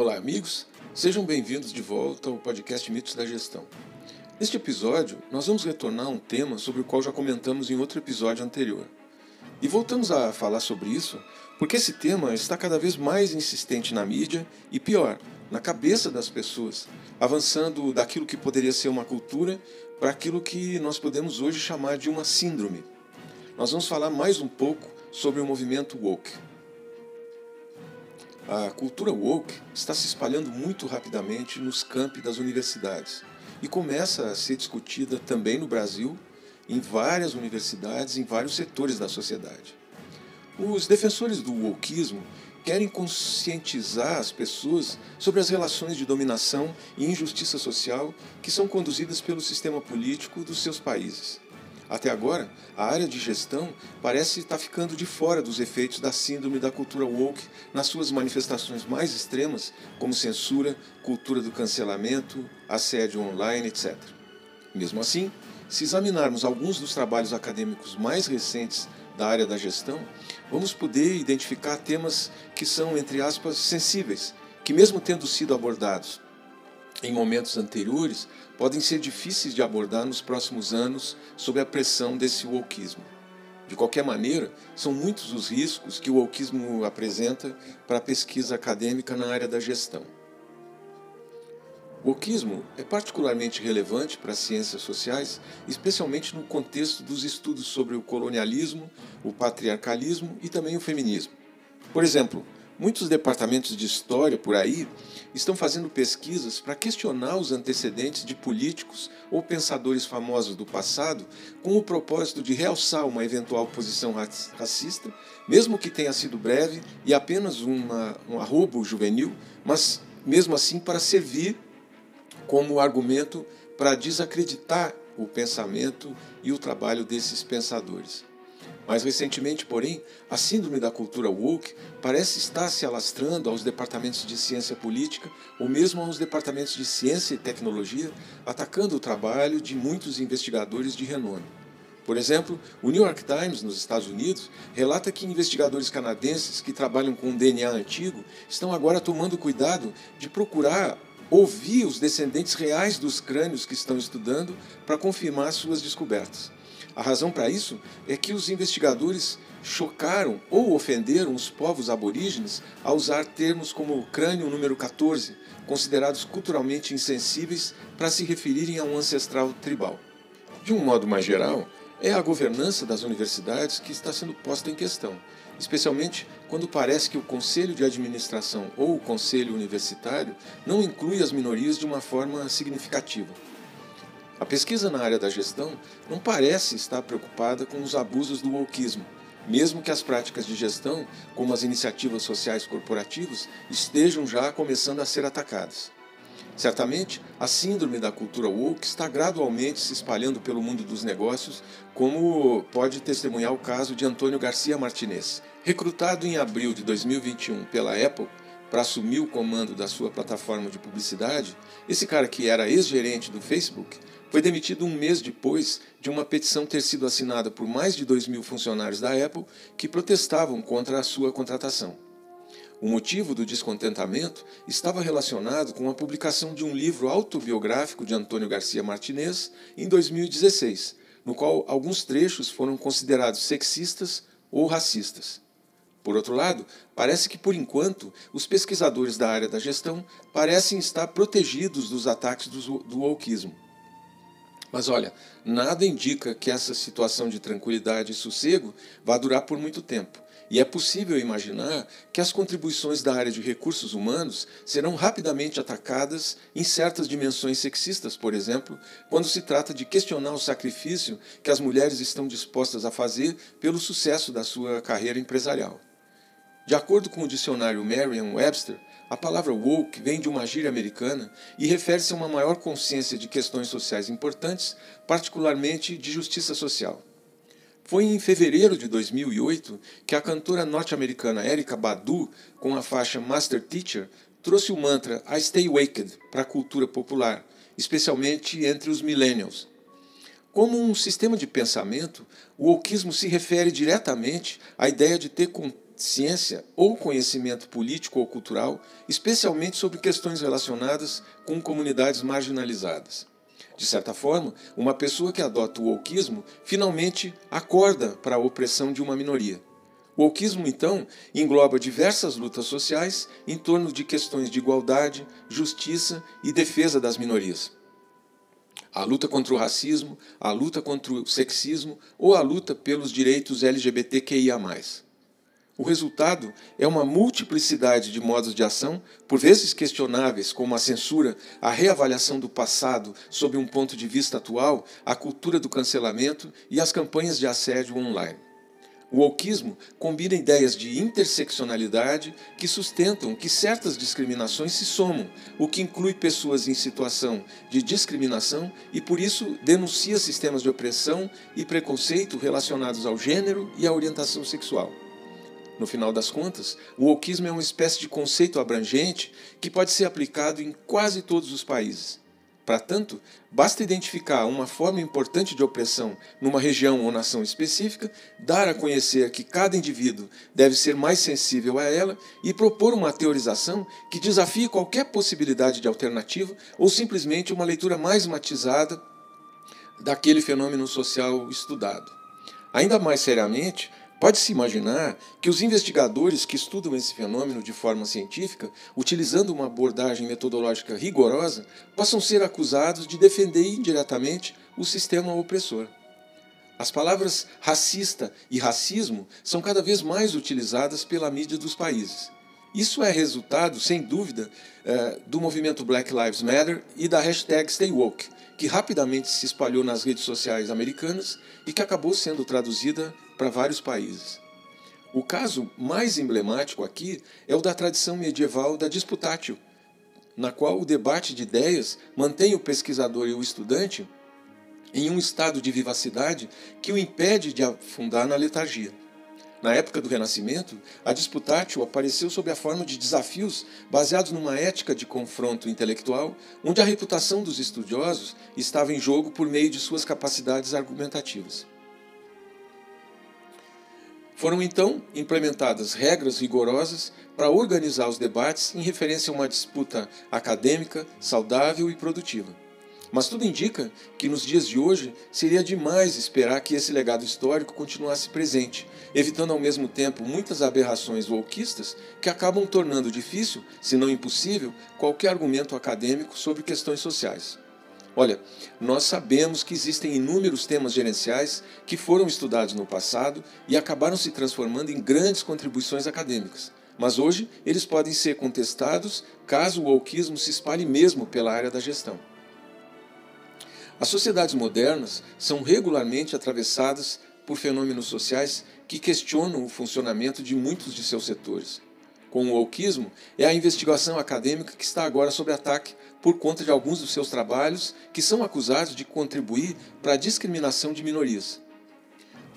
Olá, amigos. Sejam bem-vindos de volta ao podcast Mitos da Gestão. Neste episódio, nós vamos retornar a um tema sobre o qual já comentamos em outro episódio anterior. E voltamos a falar sobre isso porque esse tema está cada vez mais insistente na mídia e, pior, na cabeça das pessoas, avançando daquilo que poderia ser uma cultura para aquilo que nós podemos hoje chamar de uma síndrome. Nós vamos falar mais um pouco sobre o movimento woke. A cultura woke está se espalhando muito rapidamente nos campi das universidades e começa a ser discutida também no Brasil, em várias universidades, em vários setores da sociedade. Os defensores do wokeismo querem conscientizar as pessoas sobre as relações de dominação e injustiça social que são conduzidas pelo sistema político dos seus países. Até agora, a área de gestão parece estar ficando de fora dos efeitos da síndrome da cultura woke nas suas manifestações mais extremas, como censura, cultura do cancelamento, assédio online, etc. Mesmo assim, se examinarmos alguns dos trabalhos acadêmicos mais recentes da área da gestão, vamos poder identificar temas que são, entre aspas, sensíveis, que, mesmo tendo sido abordados em momentos anteriores, podem ser difíceis de abordar nos próximos anos sob a pressão desse wokeismo. De qualquer maneira, são muitos os riscos que o wokeismo apresenta para a pesquisa acadêmica na área da gestão. O wokeismo é particularmente relevante para as ciências sociais, especialmente no contexto dos estudos sobre o colonialismo, o patriarcalismo e também o feminismo. Por exemplo, Muitos departamentos de história por aí estão fazendo pesquisas para questionar os antecedentes de políticos ou pensadores famosos do passado com o propósito de realçar uma eventual posição racista, mesmo que tenha sido breve e apenas uma, um arrobo juvenil, mas mesmo assim para servir como argumento para desacreditar o pensamento e o trabalho desses pensadores. Mais recentemente, porém, a síndrome da cultura woke parece estar se alastrando aos departamentos de ciência política ou mesmo aos departamentos de ciência e tecnologia, atacando o trabalho de muitos investigadores de renome. Por exemplo, o New York Times, nos Estados Unidos, relata que investigadores canadenses que trabalham com DNA antigo estão agora tomando cuidado de procurar ouvir os descendentes reais dos crânios que estão estudando para confirmar suas descobertas. A razão para isso é que os investigadores chocaram ou ofenderam os povos aborígenes ao usar termos como crânio número 14, considerados culturalmente insensíveis para se referirem a um ancestral tribal. De um modo mais geral, é a governança das universidades que está sendo posta em questão, especialmente quando parece que o conselho de administração ou o conselho universitário não inclui as minorias de uma forma significativa. A pesquisa na área da gestão não parece estar preocupada com os abusos do wokeismo, mesmo que as práticas de gestão, como as iniciativas sociais corporativas, estejam já começando a ser atacadas. Certamente, a síndrome da cultura woke está gradualmente se espalhando pelo mundo dos negócios, como pode testemunhar o caso de Antônio Garcia Martinez. Recrutado em abril de 2021 pela Apple para assumir o comando da sua plataforma de publicidade, esse cara que era ex-gerente do Facebook foi demitido um mês depois de uma petição ter sido assinada por mais de 2 mil funcionários da Apple que protestavam contra a sua contratação. O motivo do descontentamento estava relacionado com a publicação de um livro autobiográfico de Antônio Garcia Martinez em 2016, no qual alguns trechos foram considerados sexistas ou racistas. Por outro lado, parece que por enquanto os pesquisadores da área da gestão parecem estar protegidos dos ataques do, do wokeismo. Mas olha, nada indica que essa situação de tranquilidade e sossego vá durar por muito tempo. E é possível imaginar que as contribuições da área de recursos humanos serão rapidamente atacadas em certas dimensões sexistas, por exemplo, quando se trata de questionar o sacrifício que as mulheres estão dispostas a fazer pelo sucesso da sua carreira empresarial. De acordo com o dicionário Merriam-Webster, a palavra woke vem de uma gíria americana e refere-se a uma maior consciência de questões sociais importantes, particularmente de justiça social. Foi em fevereiro de 2008 que a cantora norte-americana Erika Badu, com a faixa Master Teacher, trouxe o mantra I Stay Waked para a cultura popular, especialmente entre os millennials. Como um sistema de pensamento, o wokeismo se refere diretamente à ideia de ter ciência ou conhecimento político ou cultural, especialmente sobre questões relacionadas com comunidades marginalizadas. De certa forma, uma pessoa que adota o wokeismo finalmente acorda para a opressão de uma minoria. O wokeismo, então, engloba diversas lutas sociais em torno de questões de igualdade, justiça e defesa das minorias. A luta contra o racismo, a luta contra o sexismo ou a luta pelos direitos LGBTQIA. O resultado é uma multiplicidade de modos de ação, por vezes questionáveis, como a censura, a reavaliação do passado sob um ponto de vista atual, a cultura do cancelamento e as campanhas de assédio online. O wokeismo combina ideias de interseccionalidade que sustentam que certas discriminações se somam, o que inclui pessoas em situação de discriminação e, por isso, denuncia sistemas de opressão e preconceito relacionados ao gênero e à orientação sexual. No final das contas, o wokeismo é uma espécie de conceito abrangente que pode ser aplicado em quase todos os países. Para tanto, basta identificar uma forma importante de opressão numa região ou nação específica, dar a conhecer que cada indivíduo deve ser mais sensível a ela e propor uma teorização que desafie qualquer possibilidade de alternativa ou simplesmente uma leitura mais matizada daquele fenômeno social estudado. Ainda mais seriamente, Pode-se imaginar que os investigadores que estudam esse fenômeno de forma científica, utilizando uma abordagem metodológica rigorosa, possam ser acusados de defender indiretamente o sistema opressor. As palavras racista e racismo são cada vez mais utilizadas pela mídia dos países. Isso é resultado, sem dúvida, eh, do movimento Black Lives Matter e da hashtag Stay Woke, que rapidamente se espalhou nas redes sociais americanas e que acabou sendo traduzida para vários países. O caso mais emblemático aqui é o da tradição medieval da disputatio, na qual o debate de ideias mantém o pesquisador e o estudante em um estado de vivacidade que o impede de afundar na letargia. Na época do Renascimento, a disputatio apareceu sob a forma de desafios baseados numa ética de confronto intelectual, onde a reputação dos estudiosos estava em jogo por meio de suas capacidades argumentativas. Foram então implementadas regras rigorosas para organizar os debates em referência a uma disputa acadêmica, saudável e produtiva. Mas tudo indica que nos dias de hoje seria demais esperar que esse legado histórico continuasse presente, evitando ao mesmo tempo muitas aberrações wokeistas que acabam tornando difícil, se não impossível, qualquer argumento acadêmico sobre questões sociais. Olha, nós sabemos que existem inúmeros temas gerenciais que foram estudados no passado e acabaram se transformando em grandes contribuições acadêmicas. Mas hoje eles podem ser contestados caso o wokeismo se espalhe mesmo pela área da gestão. As sociedades modernas são regularmente atravessadas por fenômenos sociais que questionam o funcionamento de muitos de seus setores. Com o wokeismo, é a investigação acadêmica que está agora sob ataque por conta de alguns dos seus trabalhos que são acusados de contribuir para a discriminação de minorias.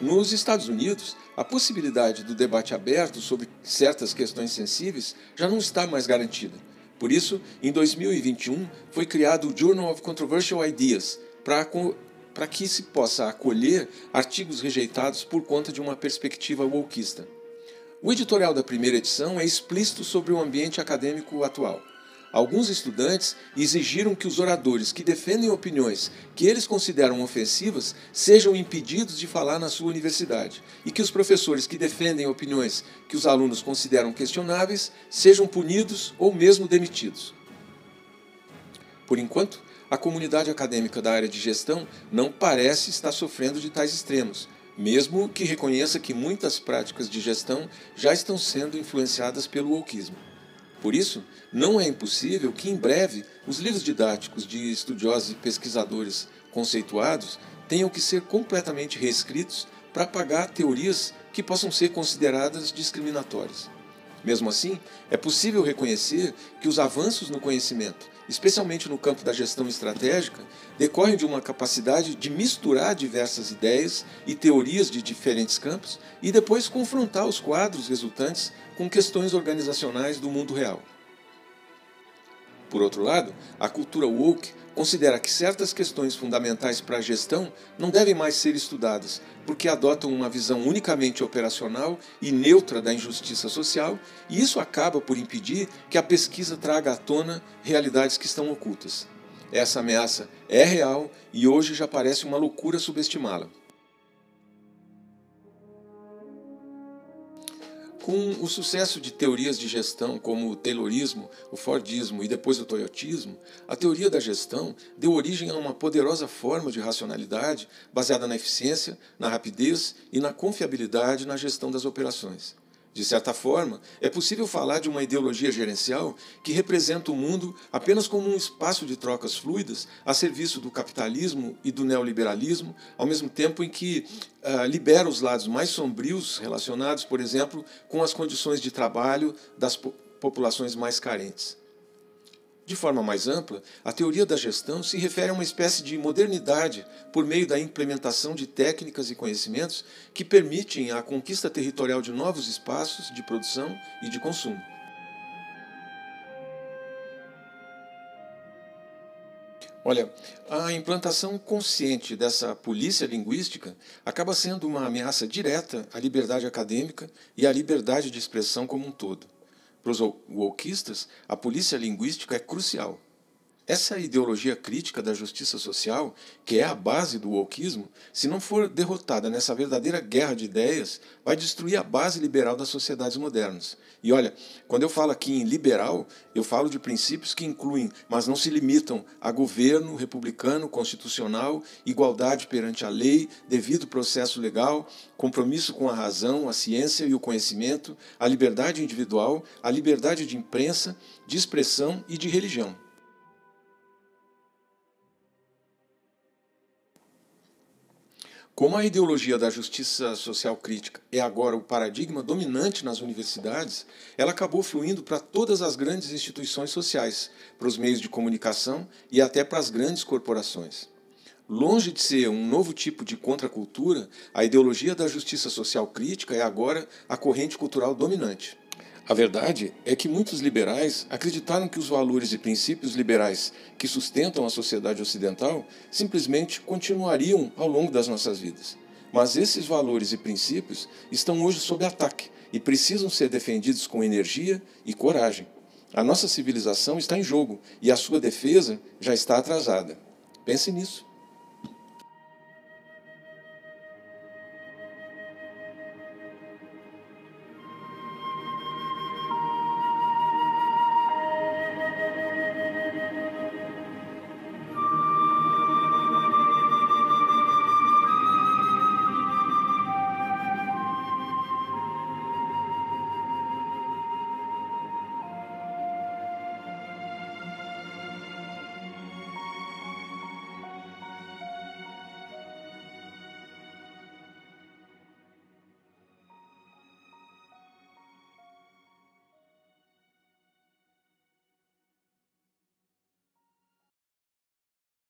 Nos Estados Unidos, a possibilidade do debate aberto sobre certas questões sensíveis já não está mais garantida. Por isso, em 2021, foi criado o Journal of Controversial Ideas, para que se possa acolher artigos rejeitados por conta de uma perspectiva wokista. O editorial da primeira edição é explícito sobre o ambiente acadêmico atual. Alguns estudantes exigiram que os oradores que defendem opiniões que eles consideram ofensivas sejam impedidos de falar na sua universidade e que os professores que defendem opiniões que os alunos consideram questionáveis sejam punidos ou mesmo demitidos. Por enquanto, a comunidade acadêmica da área de gestão não parece estar sofrendo de tais extremos, mesmo que reconheça que muitas práticas de gestão já estão sendo influenciadas pelo wokeismo. Por isso, não é impossível que em breve os livros didáticos de estudiosos e pesquisadores conceituados tenham que ser completamente reescritos para apagar teorias que possam ser consideradas discriminatórias. Mesmo assim, é possível reconhecer que os avanços no conhecimento, especialmente no campo da gestão estratégica, decorrem de uma capacidade de misturar diversas ideias e teorias de diferentes campos e depois confrontar os quadros resultantes com questões organizacionais do mundo real. Por outro lado, a cultura woke considera que certas questões fundamentais para a gestão não devem mais ser estudadas, porque adotam uma visão unicamente operacional e neutra da injustiça social, e isso acaba por impedir que a pesquisa traga à tona realidades que estão ocultas. Essa ameaça é real e hoje já parece uma loucura subestimá-la. Com o sucesso de teorias de gestão como o Taylorismo, o Fordismo e depois o Toyotismo, a teoria da gestão deu origem a uma poderosa forma de racionalidade baseada na eficiência, na rapidez e na confiabilidade na gestão das operações. De certa forma, é possível falar de uma ideologia gerencial que representa o mundo apenas como um espaço de trocas fluidas a serviço do capitalismo e do neoliberalismo, ao mesmo tempo em que uh, libera os lados mais sombrios relacionados, por exemplo, com as condições de trabalho das po populações mais carentes. De forma mais ampla, a teoria da gestão se refere a uma espécie de modernidade por meio da implementação de técnicas e conhecimentos que permitem a conquista territorial de novos espaços de produção e de consumo. Olha, a implantação consciente dessa polícia linguística acaba sendo uma ameaça direta à liberdade acadêmica e à liberdade de expressão como um todo. Para os wokistas, a polícia linguística é crucial. Essa ideologia crítica da justiça social, que é a base do wokismo, se não for derrotada nessa verdadeira guerra de ideias, vai destruir a base liberal das sociedades modernas. E olha, quando eu falo aqui em liberal, eu falo de princípios que incluem, mas não se limitam a governo republicano, constitucional, igualdade perante a lei, devido processo legal, compromisso com a razão, a ciência e o conhecimento, a liberdade individual, a liberdade de imprensa, de expressão e de religião. Como a ideologia da justiça social crítica é agora o paradigma dominante nas universidades, ela acabou fluindo para todas as grandes instituições sociais, para os meios de comunicação e até para as grandes corporações. Longe de ser um novo tipo de contracultura, a ideologia da justiça social crítica é agora a corrente cultural dominante. A verdade é que muitos liberais acreditaram que os valores e princípios liberais que sustentam a sociedade ocidental simplesmente continuariam ao longo das nossas vidas. Mas esses valores e princípios estão hoje sob ataque e precisam ser defendidos com energia e coragem. A nossa civilização está em jogo e a sua defesa já está atrasada. Pense nisso.